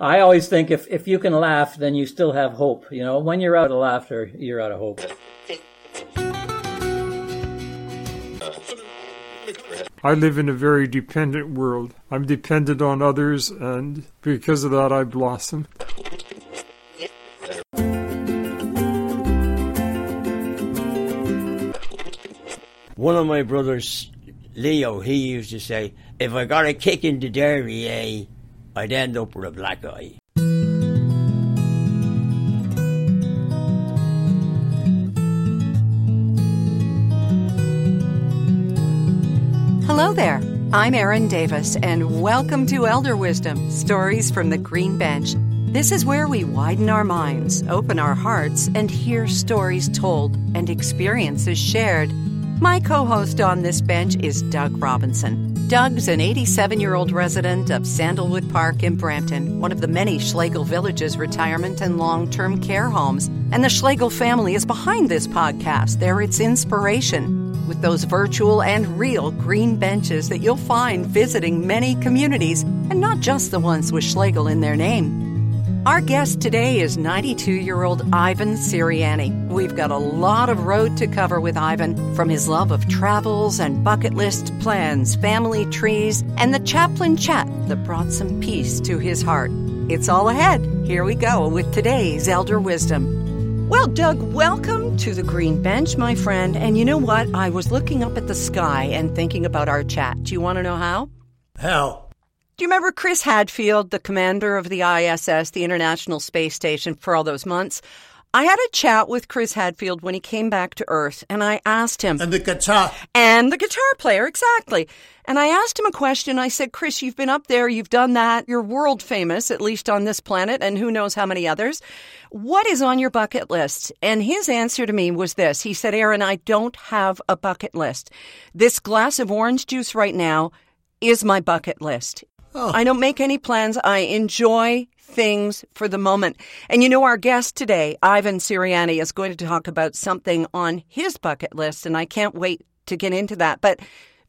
I always think if, if you can laugh, then you still have hope. You know, when you're out of laughter, you're out of hope. I live in a very dependent world. I'm dependent on others, and because of that, I blossom. One of my brothers, Leo, he used to say, if I got a kick in the dairy, eh, I'd end up with a black eye. Hello there. I'm Erin Davis, and welcome to Elder Wisdom Stories from the Green Bench. This is where we widen our minds, open our hearts, and hear stories told and experiences shared. My co host on this bench is Doug Robinson. Doug's an 87 year old resident of Sandalwood Park in Brampton, one of the many Schlegel Village's retirement and long term care homes. And the Schlegel family is behind this podcast. They're its inspiration with those virtual and real green benches that you'll find visiting many communities, and not just the ones with Schlegel in their name. Our guest today is 92 year old Ivan Siriani. We've got a lot of road to cover with Ivan, from his love of travels and bucket list plans, family trees, and the chaplain chat that brought some peace to his heart. It's all ahead. Here we go with today's Elder Wisdom. Well, Doug, welcome to the Green Bench, my friend. And you know what? I was looking up at the sky and thinking about our chat. Do you want to know how? How? Do you remember Chris Hadfield, the commander of the ISS, the International Space Station, for all those months? I had a chat with Chris Hadfield when he came back to Earth, and I asked him. And the guitar. And the guitar player, exactly. And I asked him a question. I said, Chris, you've been up there, you've done that, you're world famous, at least on this planet, and who knows how many others. What is on your bucket list? And his answer to me was this He said, Erin, I don't have a bucket list. This glass of orange juice right now is my bucket list. Oh. I don't make any plans. I enjoy things for the moment. And you know, our guest today, Ivan Siriani, is going to talk about something on his bucket list, and I can't wait to get into that. But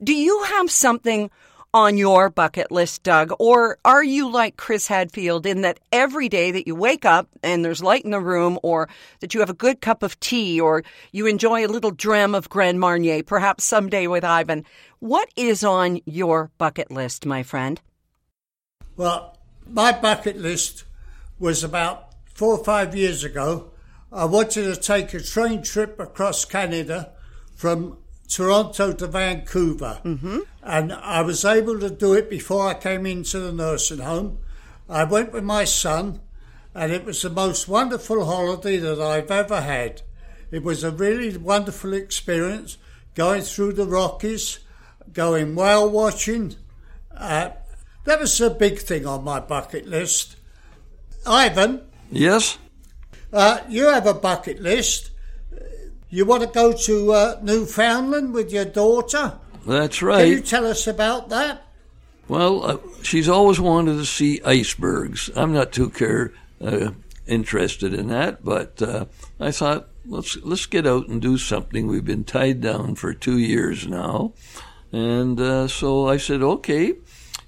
do you have something on your bucket list, Doug? Or are you like Chris Hadfield in that every day that you wake up and there's light in the room, or that you have a good cup of tea, or you enjoy a little dram of Grand Marnier, perhaps someday with Ivan? What is on your bucket list, my friend? Well, my bucket list was about four or five years ago. I wanted to take a train trip across Canada from Toronto to Vancouver. Mm-hmm. And I was able to do it before I came into the nursing home. I went with my son, and it was the most wonderful holiday that I've ever had. It was a really wonderful experience going through the Rockies, going whale watching. Uh, that was a big thing on my bucket list. Ivan, Yes? uh, you have a bucket list. You want to go to uh, Newfoundland with your daughter? That's right. Can you tell us about that? Well, uh, she's always wanted to see icebergs. I'm not too care uh, interested in that, but uh, I thought let's let's get out and do something. We've been tied down for two years now, and uh, so I said, okay,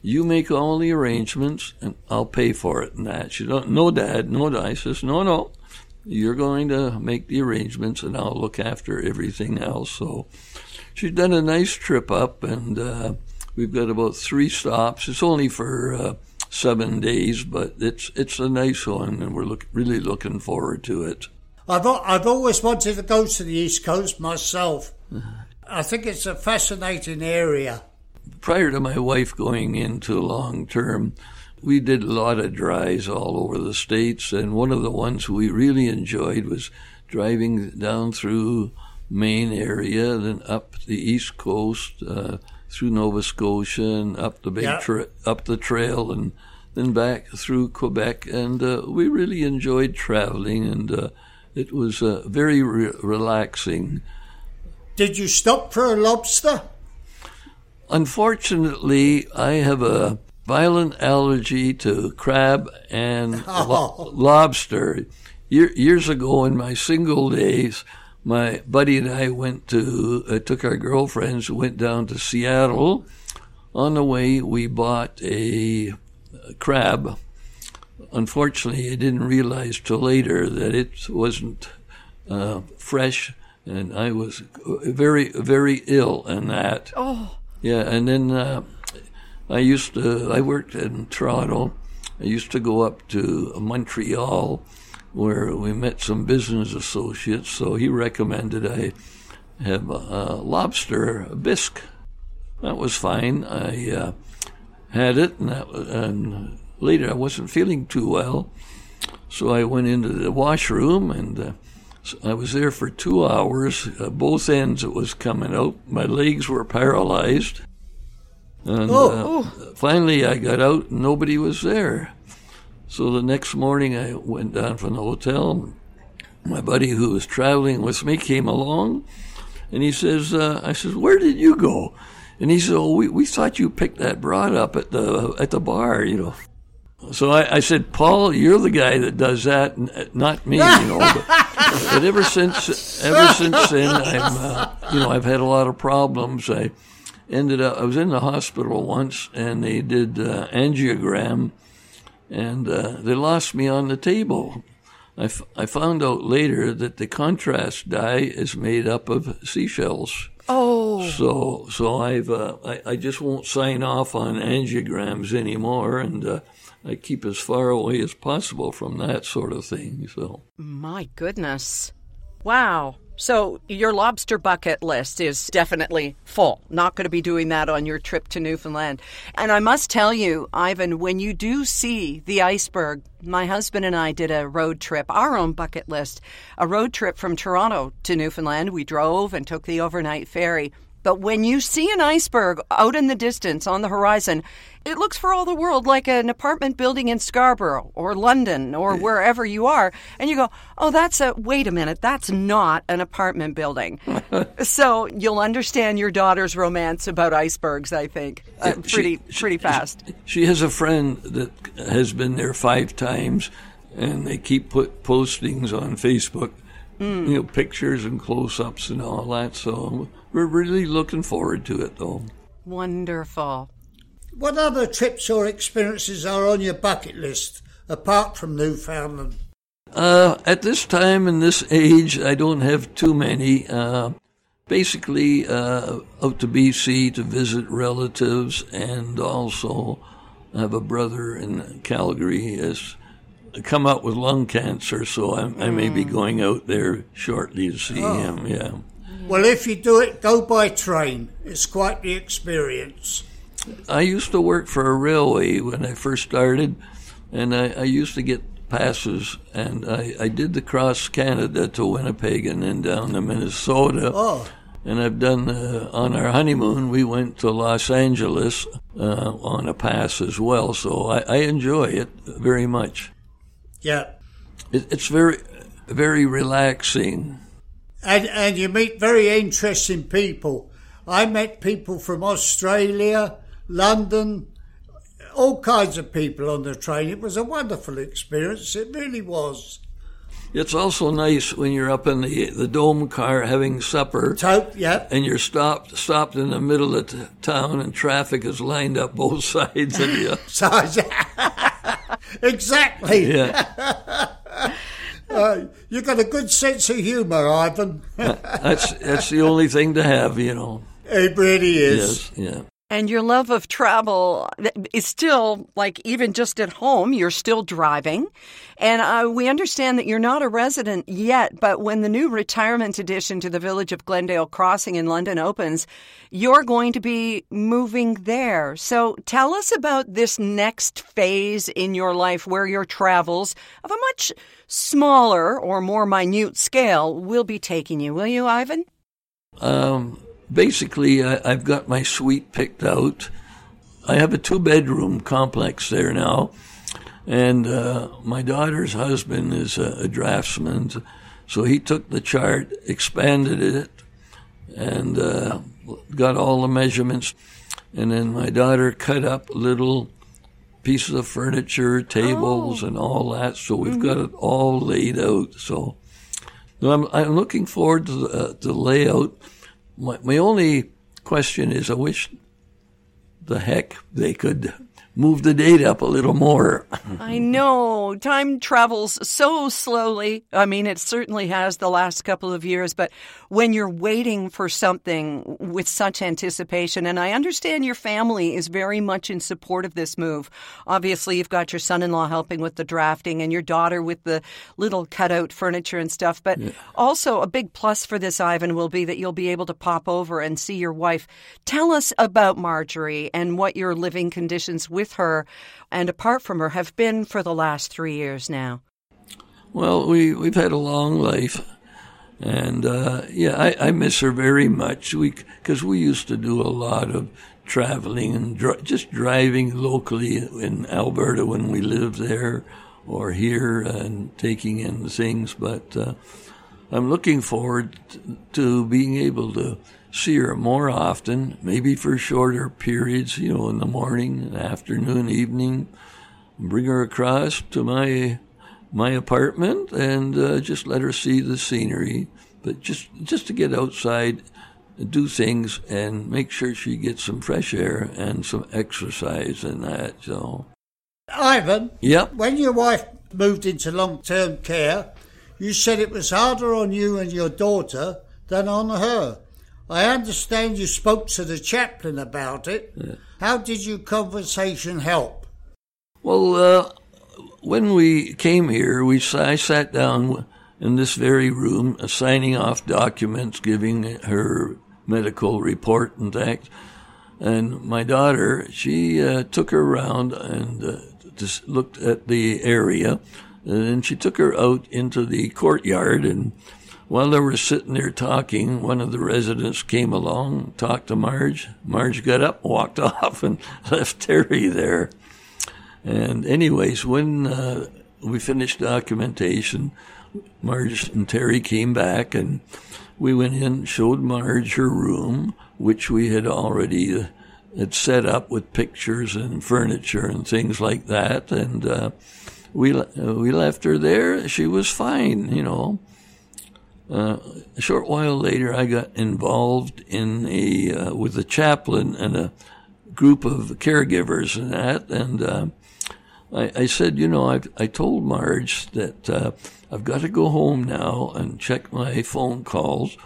you make all the arrangements, and I'll pay for it. And that she don't, no, Dad, no, Dad. I says, no, no, you're going to make the arrangements, and I'll look after everything else. So she's done a nice trip up, and uh, we've got about three stops. It's only for uh, seven days, but it's it's a nice one, and we're look, really looking forward to it. I've I've always wanted to go to the East Coast myself. I think it's a fascinating area. Prior to my wife going into long term, we did a lot of drives all over the states, and one of the ones we really enjoyed was driving down through Maine area, then up the East Coast, uh, through Nova Scotia, and up the big Yeah. tra- up the trail, and then back through Quebec, and uh, we really enjoyed traveling, and uh, it was uh, very re- relaxing. Did you stop for a lobster? Unfortunately, I have a violent allergy to crab and lo- lobster. Year, years ago, in my single days, my buddy and I went to uh, took our girlfriends, went down to Seattle. On the way, we bought a crab. Unfortunately, I didn't realize till later that it wasn't uh, fresh, and I was very, very ill in that. Oh. Yeah, and then uh, I used to, I worked in Toronto. I used to go up to Montreal where we met some business associates, so he recommended I have a, lobster bisque. That was fine. I uh, had it, and, that, and later I wasn't feeling too well, so I went into the washroom and uh, I was there for two hours. Uh, both ends it was coming out. My legs were paralyzed. And Oh. uh, finally I got out and nobody was there. So the next morning I went down from the hotel. My buddy who was traveling with me came along and he says, uh, I says, where did you go? And he said, oh, we, we thought you picked that broad up at the, at the bar, you know. So I, I said, Paul, you're the guy that does that, not me, you know. But, but ever since, ever since then, I'm, uh, you know, I've had a lot of problems. I ended up, I was in the hospital once, and they did uh, angiogram, and uh, they lost me on the table. I, f- I found out later that the contrast dye is made up of seashells. Oh. So, so I've uh, I, I just won't sign off on angiograms anymore, and uh, I keep as far away as possible from that sort of thing. So, My goodness. Wow. So your lobster bucket list is definitely full. Not going to be doing that on your trip to Newfoundland. And I must tell you, Ivan, when you do see the iceberg, my husband and I did a road trip, our own bucket list, a road trip from Toronto to Newfoundland. We drove and took the overnight ferry. But when you see an iceberg out in the distance on the horizon, it looks for all the world like an apartment building in Scarborough or London or wherever you are. And you go, oh, that's a, wait a minute, that's not an apartment building. so you'll understand your daughter's romance about icebergs, I think, uh, pretty, she- pretty fast. she has a friend that has been there five times, and they keep put postings on Facebook, you know, pictures and close-ups and all that. So we're really looking forward to it, though. Wonderful. What other trips or experiences are on your bucket list apart from Newfoundland? Uh, at this time and this age, I don't have too many. Uh, basically, uh, out to BC to visit relatives, and also I have a brother in Calgary has come out with lung cancer, so I, I may be going out there shortly to see him. Yeah. Well, if you do it, go by train. It's quite the experience. I used to work for a railway when I first started, and I, I used to get passes, and I, I did the cross Canada to Winnipeg and then down to Minnesota. Oh, And I've done, uh, on our honeymoon, we went to Los Angeles uh, on a pass as well, so I, I enjoy it very much. Yeah. It, it's very, very relaxing. And, and you meet very interesting people. I met people from Australia, London, all kinds of people on the train. It was a wonderful experience. It really was. It's also nice when you're up in the, the dome car having supper. So, yeah. and you're stopped stopped in the middle of t- town and traffic is lined up both sides of you. So, exactly. Yeah, Uh, you got a good sense of humour, Ivan. that's that's the only thing to have, you know. it really is. Yes, yeah. And your love of travel is still like even just at home, you're still driving. And uh, we understand that you're not a resident yet, but when the new retirement addition to the village of Glendale Crossing in London opens, you're going to be moving there. So tell us about this next phase in your life where your travels of a much smaller or more minute scale will be taking you. Will you, Ivan? Um, basically, I, I've got my suite picked out. I have a two bedroom complex there now, and uh, my daughter's husband is a, a draftsman, so he took the chart, expanded it, and uh, got all the measurements. And then my daughter cut up little pieces of furniture, tables, and all that. So we've got it all laid out. So I'm, I'm looking forward to the, uh, the layout. My, my only question is I wish the heck they could move the date up a little more. I know. Time travels so slowly. I mean, it certainly has the last couple of years, but when you're waiting for something with such anticipation, and I understand your family is very much in support of this move. Obviously, you've got your son in law helping with the drafting and your daughter with the little cutout furniture and stuff. But yeah. also, a big plus for this, Ivan, will be that you'll be able to pop over and see your wife. Tell us about Marjorie and what your living conditions with her and apart from her have been for the last three years now. Well, we, we've had a long life. And uh, yeah, I, I, miss her very much. We because we used to do a lot of traveling and dr- just driving locally in Alberta when we lived there, or here and taking in things. But uh, I'm looking forward to being able to see her more often, maybe for shorter periods, you know, in the morning, afternoon, evening. Bring her across to my my apartment and uh, just let her see the scenery. But just just to get outside, do things, and make sure she gets some fresh air and some exercise and that. So, Ivan. Yep. When your wife moved into long term care, you said it was harder on you and your daughter than on her. I understand you spoke to the chaplain about it. Yeah. How did your conversation help? Well, uh, when we came here, we I sat down in this very room, uh, signing off documents, giving her medical report and that. And my daughter, she uh, took her around and uh, just looked at the area and then she took her out into the courtyard. And while they were sitting there talking, one of the residents came along, talked to Marge. Marge got up, walked off, and left Terry there. And, anyways, when uh, we finished documentation, Marge and Terry came back, and we went in, showed Marge her room, which we had already uh, had set up with pictures and furniture and things like that. And uh, we uh, we left her there. She was fine, you know. Uh, a short while later, I got involved in a uh, with a chaplain and a group of caregivers and that, and uh, I, I, said, you know, i I told Marge that uh, I've got to go home now and check my phone calls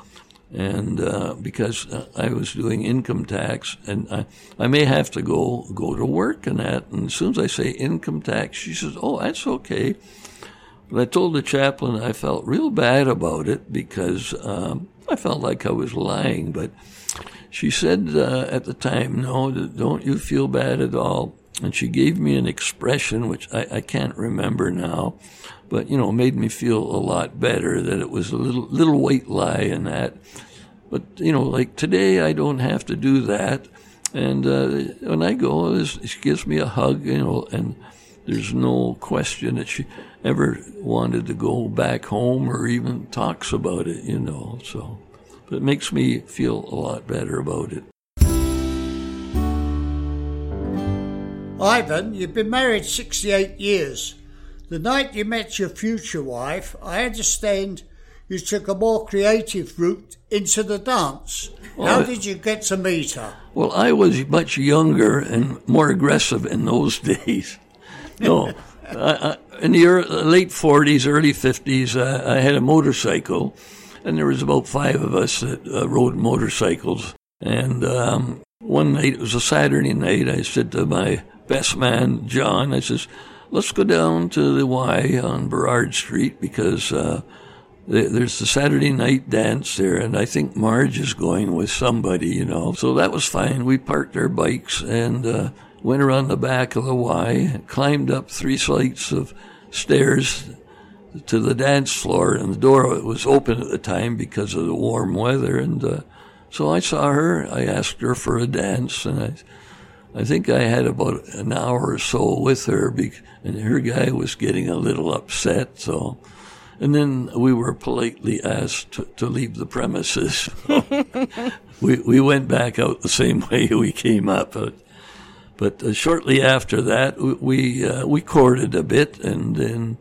and uh, because I was doing income tax, and I, I may have to go go to work and that. And as soon as I say income tax, she says, "Oh, that's okay." But I told the chaplain I felt real bad about it because um, I felt like I was lying. But she said uh, at the time, "No, don't you feel bad at all." And she gave me an expression which I, I can't remember now, but you know, made me feel a lot better that it was a little little white lie in that. But you know, like today, I don't have to do that. And uh, when I go, she gives me a hug, you know, and there's no question that she ever wanted to go back home or even talks about it, you know. So, but it makes me feel a lot better about it. Ivan, you've been married 68 years. The night you met your future wife, I understand you took a more creative route into the dance. Well, How did you get to meet her? Well, I was much younger and more aggressive in those days. No, I, I, in the late 40s, early 50s, uh, I had a motorcycle, and there was about five of us that uh, rode motorcycles. And um, one night, it was a Saturday night, I said to my best man, John, I says, let's go down to the Y on Burrard Street because uh, there's the Saturday night dance there, and I think Marge is going with somebody, you know. So that was fine. We parked our bikes and uh, went around the back of the Y, climbed up three flights of stairs to the dance floor, and the door was open at the time because of the warm weather. And uh, so I saw her. I asked her for a dance, and I I think I had about an hour or so with her, and her guy was getting a little upset. So, and then we were politely asked to, to leave the premises. we we went back out the same way we came up. But, but uh, shortly after that, we uh, we courted a bit, and then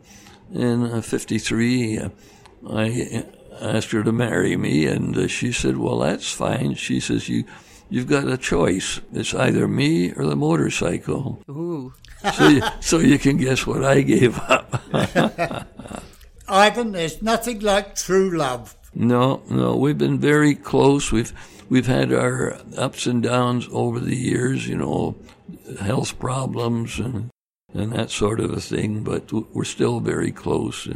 in '53, uh, I asked her to marry me, and uh, she said, "Well, that's fine." She says, "You." you've got a choice. It's either me or the motorcycle. Ooh. So you, so you can guess what I gave up. Ivan, there's nothing like true love. No, no, we've been very close. We've we've had our ups and downs over the years, you know, health problems and and that sort of a thing. But we're still very close.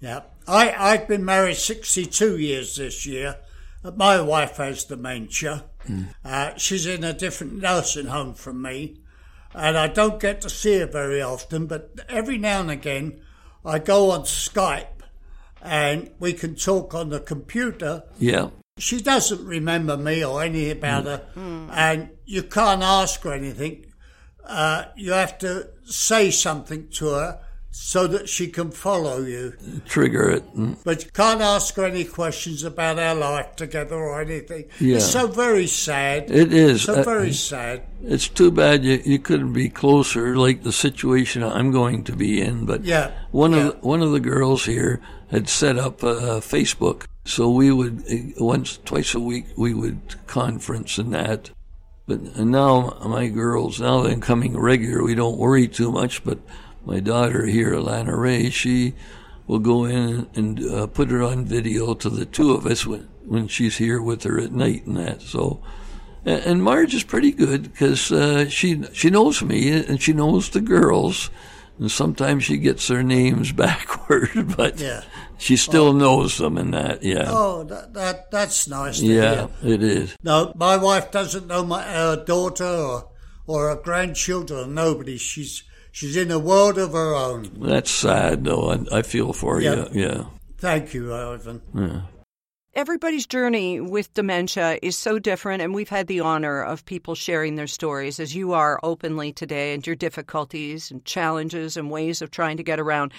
Yeah. I, I've been married 62 years this year. My wife has dementia. Uh, she's in a different nursing home from me. And I don't get to see her very often, but every now and again I go on Skype and we can talk on the computer. Yeah. She doesn't remember me or anything about her, and you can't ask her anything. Uh, you have to say something to her so that she can follow you. Trigger it. But you can't ask her any questions about our life together or anything. Yeah. It's so very sad. It is. So Uh, very sad. It's too bad you, you couldn't be closer, like the situation I'm going to be in. But Yeah, one yeah. of the, one of the girls here had set up uh, Facebook, so we would uh, once twice a week we would conference and that. But and now my girls now they're coming regular. We don't worry too much. But my daughter here, Alana Ray, she will go in and uh, put it on video to the two of us when when she's here with her at night and that. So. And and Marge is pretty good because uh, she she knows me and she knows the girls, and sometimes she gets their names backward, but Yeah. She still oh. knows them and that. Yeah, Oh, that, that that's nice. To yeah, hear. it is. No, my wife doesn't know my her daughter or or her grandchildren or nobody. She's she's in a world of her own. That's sad though. I, I feel for Yeah. you. Yeah, Thank you, Ivan. yeah. Everybody's journey with dementia is so different, and we've had the honor of people sharing their stories, as you are openly today, and your difficulties and challenges and ways of trying to get around.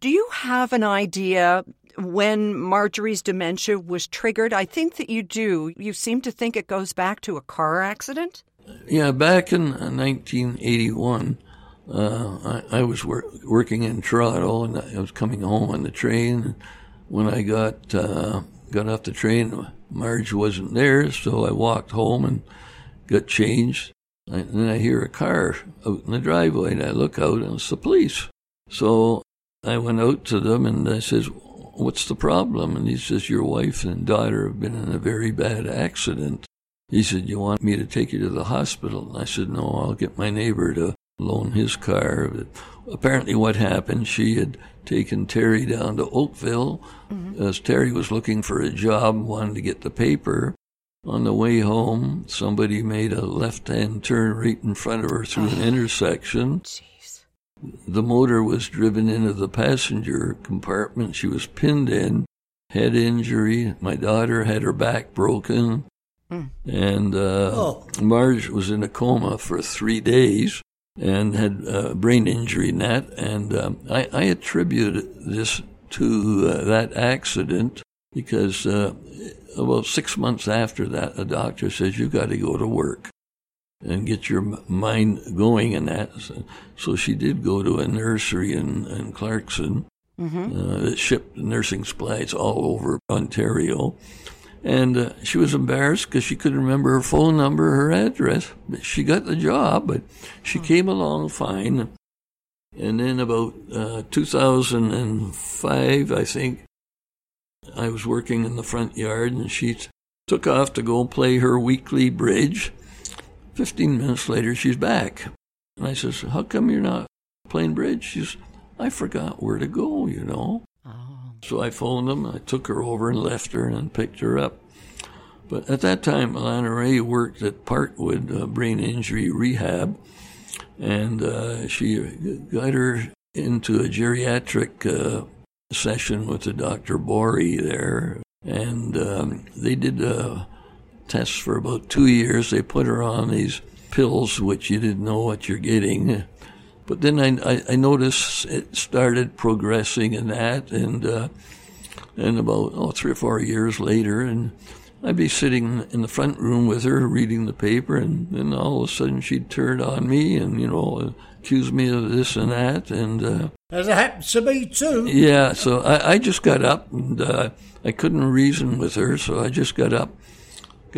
Do you have an idea when Marjorie's dementia was triggered? I think that you do. You seem to think it goes back to a car accident? Yeah, back in uh, 1981, uh, I, I was wor- working in Toronto, and I was coming home on the train. When I got uh, got off the train, Marge wasn't there, so I walked home and got changed. And then I hear a car out in the driveway, and I look out, and it's the police. So I went out to them, and I says, "What's the problem?" And he says, "Your wife and daughter have been in a very bad accident." He said, You want me to take you to the hospital? And I said, No, I'll get my neighbor to loan his car. But apparently, what happened, she had taken Terry down to Oakville mm-hmm. as Terry was looking for a job, wanted to get the paper. On the way home, somebody made a left hand turn right in front of her through an oh, intersection. The motor was driven into the passenger compartment. She was pinned in, head injury. My daughter had her back broken. And uh, Oh. Marge was in a coma for three days and had uh, brain injury in that. And um, I, I attribute this to uh, that accident because uh, about six months after that, a doctor says, you got to go to work and get your mind going in that. So, she did go to a nursery in, in Clarkson uh, that shipped nursing supplies all over Ontario. And uh, she was embarrassed because she couldn't remember her phone number, her address. But she got the job, but she came along fine. And then about uh, 2005, I think, I was working in the front yard and she took off to go play her weekly bridge. 15 minutes later, she's back. And I says, How come you're not playing bridge? She says, I forgot where to go, you know. So I phoned them. I took her over and left her and then picked her up. But at that time, Alana Ray worked at Parkwood uh, Brain Injury Rehab, and uh, she got her into a geriatric uh, session with the Dr. Borey there. And um, they did uh, tests for about two years. They put her on these pills, which you didn't know what you're getting. But then I, I, I noticed it started progressing in that, and uh, and about oh, three or four years later, and I'd be sitting in the front room with her reading the paper, and then all of a sudden she'd turn on me and you know accuse me of this and that, and uh, Has it happened to me too? yeah, so I, I just got up and uh, I couldn't reason with her, so I just got up,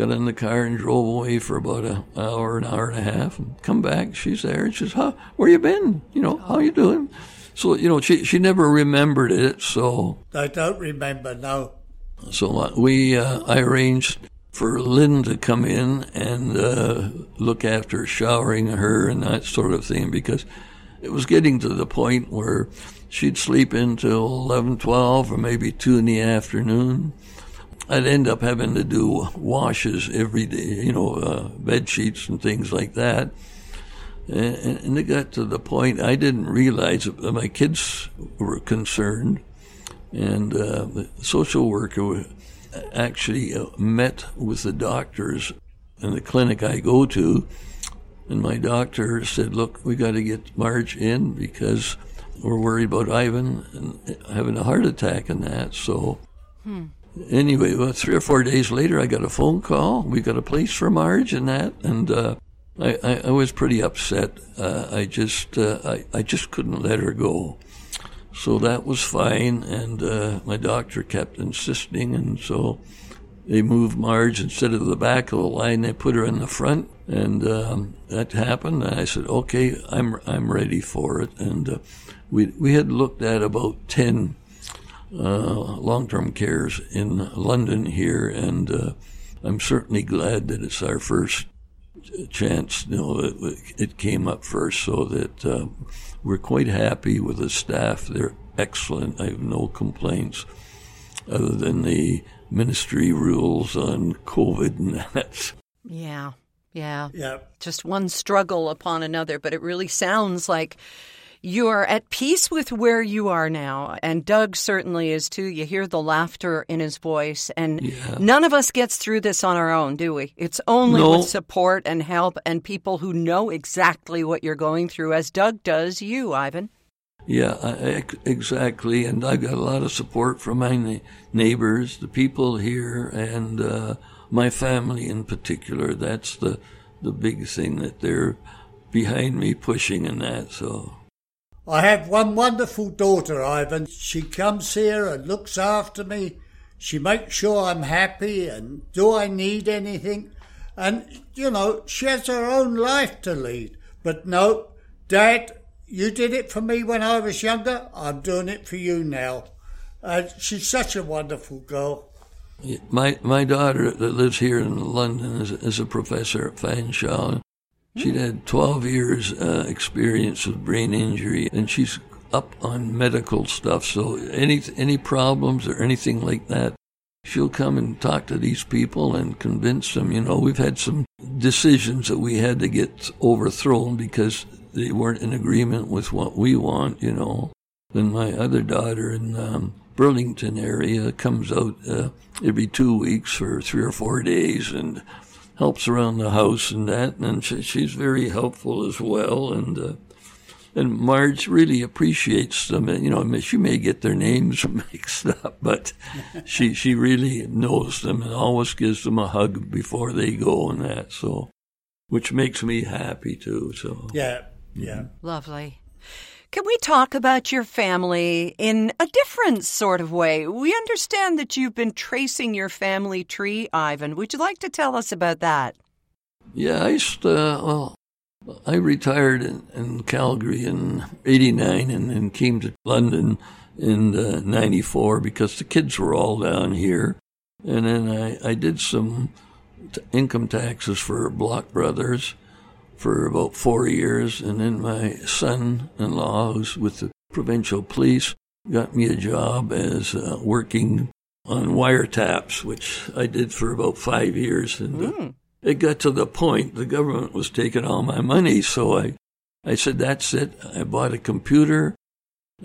got in the car and drove away for about an hour, an hour and a half, and come back. She's there, and she's, "Huh, where you been? You know, how you doing?" So you know, she she never remembered it. So I don't remember, no. so uh, we uh, I arranged for Lynn to come in and uh, look after showering her and that sort of thing because it was getting to the point where she'd sleep until 11, 12, or maybe 2 in the afternoon. I'd end up having to do washes every day, you know, uh, bed sheets and things like that. And, and it got to the point I didn't realize that my kids were concerned. And uh, the social worker actually uh, met with the doctors in the clinic I go to. And my doctor said, Look, we got to get Marge in because we're worried about Ivan having a heart attack and that. So, anyway, well, three or four days later, I got a phone call. We got a place for Marge and that. And uh, I, I, I was pretty upset. Uh, I just uh, I, I just couldn't let her go. So that was fine, and uh, my doctor kept insisting, and so they moved Marge instead of the back of the line. They put her in the front, and um, that happened. And I said, "Okay, I'm I'm ready for it." And uh, we we had looked at about ten uh, long-term cares in London here, and uh, I'm certainly glad that it's our first chance. You know, it, it came up first, so that uh, we're quite happy with the staff. They're excellent. I have no complaints, other than the ministry rules on COVID and that. Yeah, yeah. Yeah. Just one struggle upon another, but it really sounds like you are at peace with where you are now. And Doug certainly is too. You hear the laughter in his voice. And Yeah. none of us gets through this on our own, do we? It's only No. with support and help and people who know exactly what you're going through, as Doug does you, Ivan. Yeah, I, exactly. And I got a lot of support from my ne- neighbors, the people here, and uh, my family in particular. That's the the big thing that they're behind me pushing and that. So I have one wonderful daughter, Ivan. She comes here and looks after me. She makes sure I'm happy and do I need anything? And, you know, she has her own life to lead. But no, Dad, you did it for me when I was younger. I'm doing it for you now. Uh, she's such a wonderful girl. my my daughter that lives here in London is, is a professor at Fanshawe. She'd had 12 years uh, experience with brain injury, and she's up on medical stuff. So any any problems or anything like that, she'll come and talk to these people and convince them. You know, we've had some decisions that we had to get overthrown because they weren't in agreement with what we want. You know. Then my other daughter in um, Burlington area comes out uh, every two weeks for three or four days and helps around the house and that, and she, she's very helpful as well. And uh, and Marge really appreciates them. And, you know, I mean, she may get their names mixed up, but she she really knows them and always gives them a hug before they go and that. So, which makes me happy too. So Yeah, yeah. Lovely. Can we talk about your family in a different sort of way? We understand that you've been tracing your family tree, Ivan. Would you like to tell us about that? Yeah, I used to, well, I retired in, in Calgary in 89 and then came to London in uh, 94 because the kids were all down here. And then I, I did some t- income taxes for Block Brothers for about four years. And then my son in law, who's with the provincial police, got me a job as uh, working on wiretaps, which I did for about five years. And uh, it got to the point the government was taking all my money. So I, I said, that's it. I bought a computer.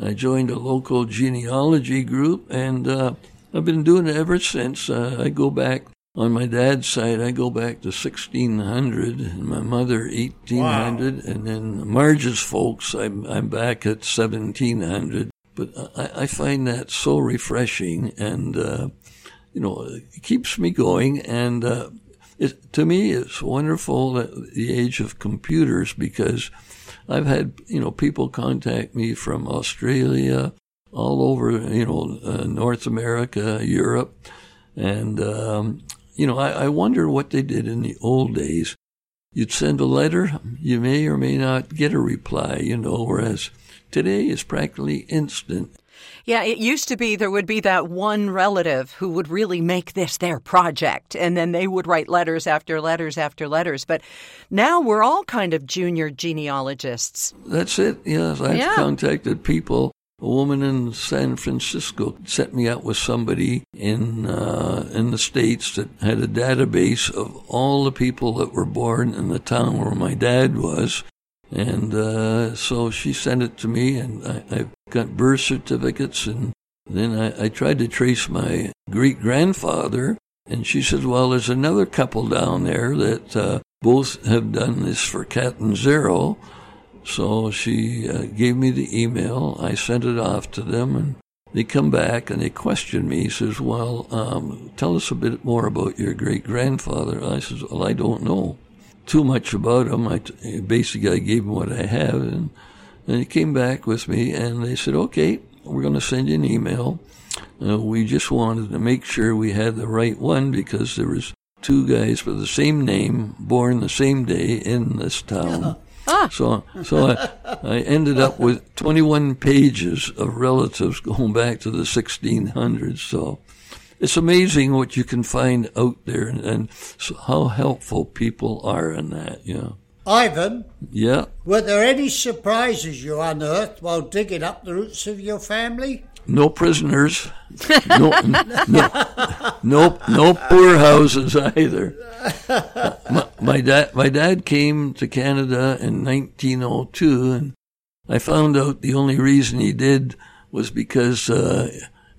I joined a local genealogy group, and uh, I've been doing it ever since. Uh, I go back on my dad's side. I go back to 1600, and my mother 1800, and then Marge's folks. I'm I'm back at 1700. But I, I find that so refreshing, and uh, you know, it keeps me going. And uh, it, to me, it's wonderful at the age of computers because I've had you know people contact me from Australia, all over you know uh, North America, Europe, and um, you know, I, I wonder what they did in the old days. You'd send a letter, you may or may not get a reply, you know, whereas today is practically instant. Yeah, it used to be there would be that one relative who would really make this their project, and then they would write letters after letters after letters. But now we're all kind of junior genealogists. That's it, yes. I've Yeah. contacted people. A woman in San Francisco set me up with somebody in uh, in the states that had a database of all the people that were born in the town where my dad was, and uh, so she sent it to me, and I, I got birth certificates, and then I, I tried to trace my great grandfather, and she said, "Well, there's another couple down there that uh, both have done this for Catanzaro." So she uh, gave me the email. I sent it off to them, and they come back and they question me. He says, "Well, um, tell us a bit more about your great grandfather." I says, "Well, I don't know too much about him. I t- basically I gave him what I have, and and he came back with me, and they said, "Okay, we're going to send you an email. Uh, we just wanted to make sure we had the right one because there was." Two guys with the same name, born the same day in this town. Ah. So, so I, I ended up with 21 pages of relatives going back to the 1600s. So, it's amazing what you can find out there and, and so how helpful people are in that. Yeah, Ivan, yeah. were there any surprises you unearthed while digging up the roots of your family? No prisoners. No, no, no, no poor houses either. My, my dad, my dad came to Canada in 1902, and I found out the only reason he did was because uh,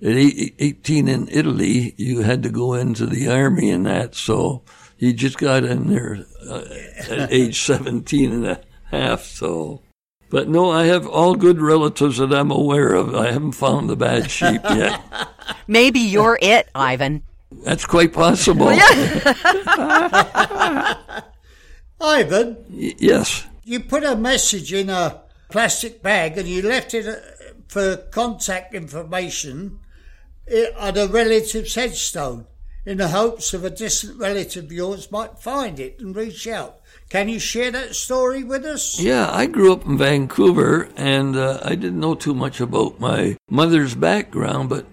at eight, 18 in Italy, you had to go into the army and that. So he just got in there uh, at age 17 and a half. So. But no, I have all good relatives that I'm aware of. I haven't found the bad sheep yet. Maybe you're it, Ivan. That's quite possible. Ivan, Y- yes. you put a message in a plastic bag and you left it uh, for contact information at a relative's headstone in the hopes of a distant relative of yours might find it and reach out. Can you share that story with us? Yeah, I grew up in Vancouver, and uh, I didn't know too much about my mother's background, but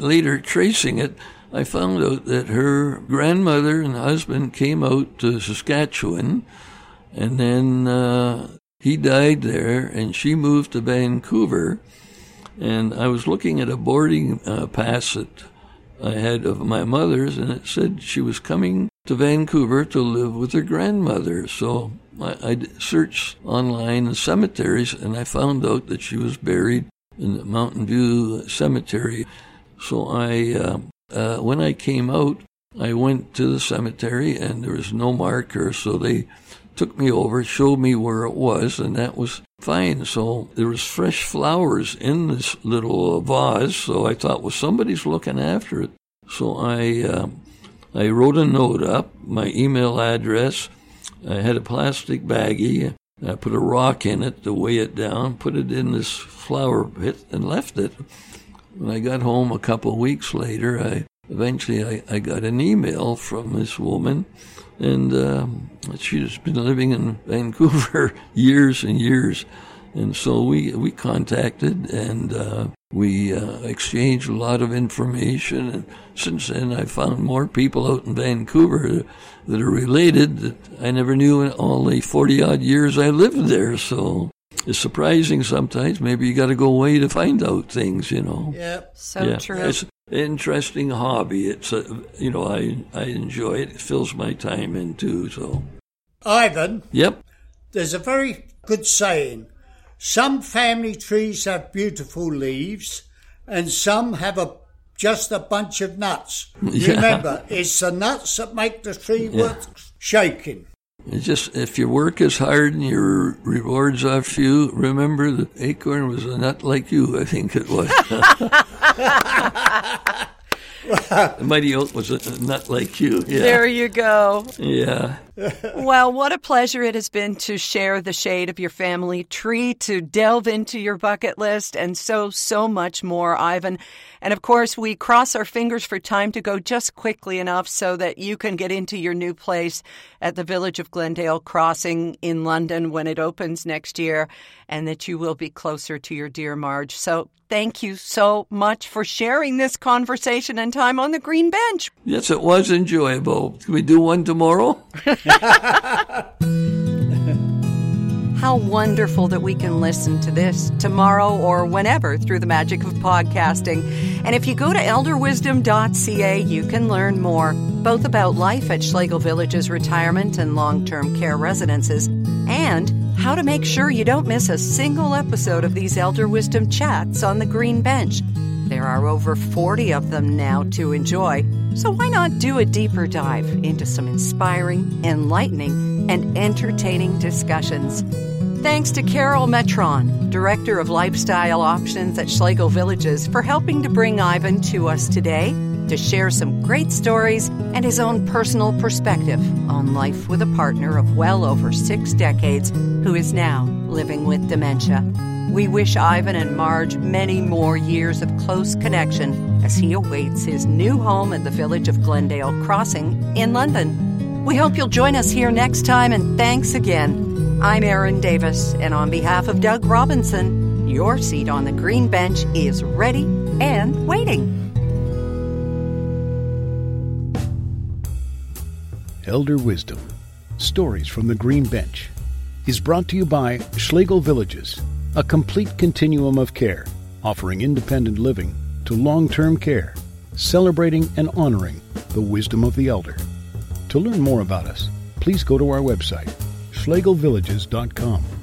later tracing it, I found out that her grandmother and husband came out to Saskatchewan, and then uh, he died there, and she moved to Vancouver. And I was looking at a boarding uh, pass that I had of my mother's, and it said she was coming to Vancouver to live with her grandmother. So I searched online in cemeteries, and I found out that she was buried in the Mountain View Cemetery. So I, uh, uh, when I came out, I went to the cemetery, and there was no marker. So they took me over, showed me where it was, and that was fine. So there was fresh flowers in this little vase. So I thought, well, somebody's looking after it. So I, um, I wrote a note up, my email address. I had a plastic baggie. I put a rock in it to weigh it down, put it in this flower pit, and left it. When I got home a couple of weeks later, I eventually I, I got an email from this woman, and um, she's been living in Vancouver years and years, and so we we contacted and uh, we uh, exchanged a lot of information. And since then, I found more people out in Vancouver that are related that I never knew in all the forty odd years I lived there. So. It's surprising sometimes. Maybe you got to go away to find out things, you know. Yep. So yeah, true. It's an interesting hobby. It's a, you know, I I enjoy it. It fills my time in too. So, Ivan, yep. there's a very good saying. Some family trees have beautiful leaves, and some have a just a bunch of nuts. Yeah. Remember, it's the nuts that make the tree worth shaking. It's just if your work is hard and your rewards are few, remember the acorn was a nut like you. I think it was. The mighty Oak was a nut like you. Yeah. There you go. Yeah. Well, what a pleasure it has been to share the shade of your family tree, to delve into your bucket list, and so, so much more, Ivan. And of course, we cross our fingers for time to go just quickly enough so that you can get into your new place at the Village of Glendale Crossing in London when it opens next year, and that you will be closer to your dear Marge. So thank you so much for sharing this conversation and time on the green bench. Yes, it was enjoyable. Can we do one tomorrow? How wonderful that we can listen to this tomorrow or whenever through the magic of podcasting. And if you go to elderwisdom.ca, you can learn more, both about life at Schlegel Village's retirement and long term care residences, and how to make sure you don't miss a single episode of these Elder Wisdom chats on the Green Bench. There are over 40 of them now to enjoy, so why not do a deeper dive into some inspiring, enlightening, and entertaining discussions? Thanks to Carol Metron, Director of Lifestyle Options at Schlegel Villages, for helping to bring Ivan to us today to share some great stories and his own personal perspective on life with a partner of well over six decades who is now living with dementia. We wish Ivan and Marge many more years of close connection as he awaits his new home at the village of Glendale Crossing in London. We hope you'll join us here next time, and thanks again. I'm Erin Davis, and on behalf of Doug Robinson, your seat on the green bench is ready and waiting. Elder Wisdom Stories from the Green Bench is brought to you by Schlegel Villages, a complete continuum of care, offering independent living to long term care, celebrating and honoring the wisdom of the elder. To learn more about us, please go to our website, schlegelvillages.com.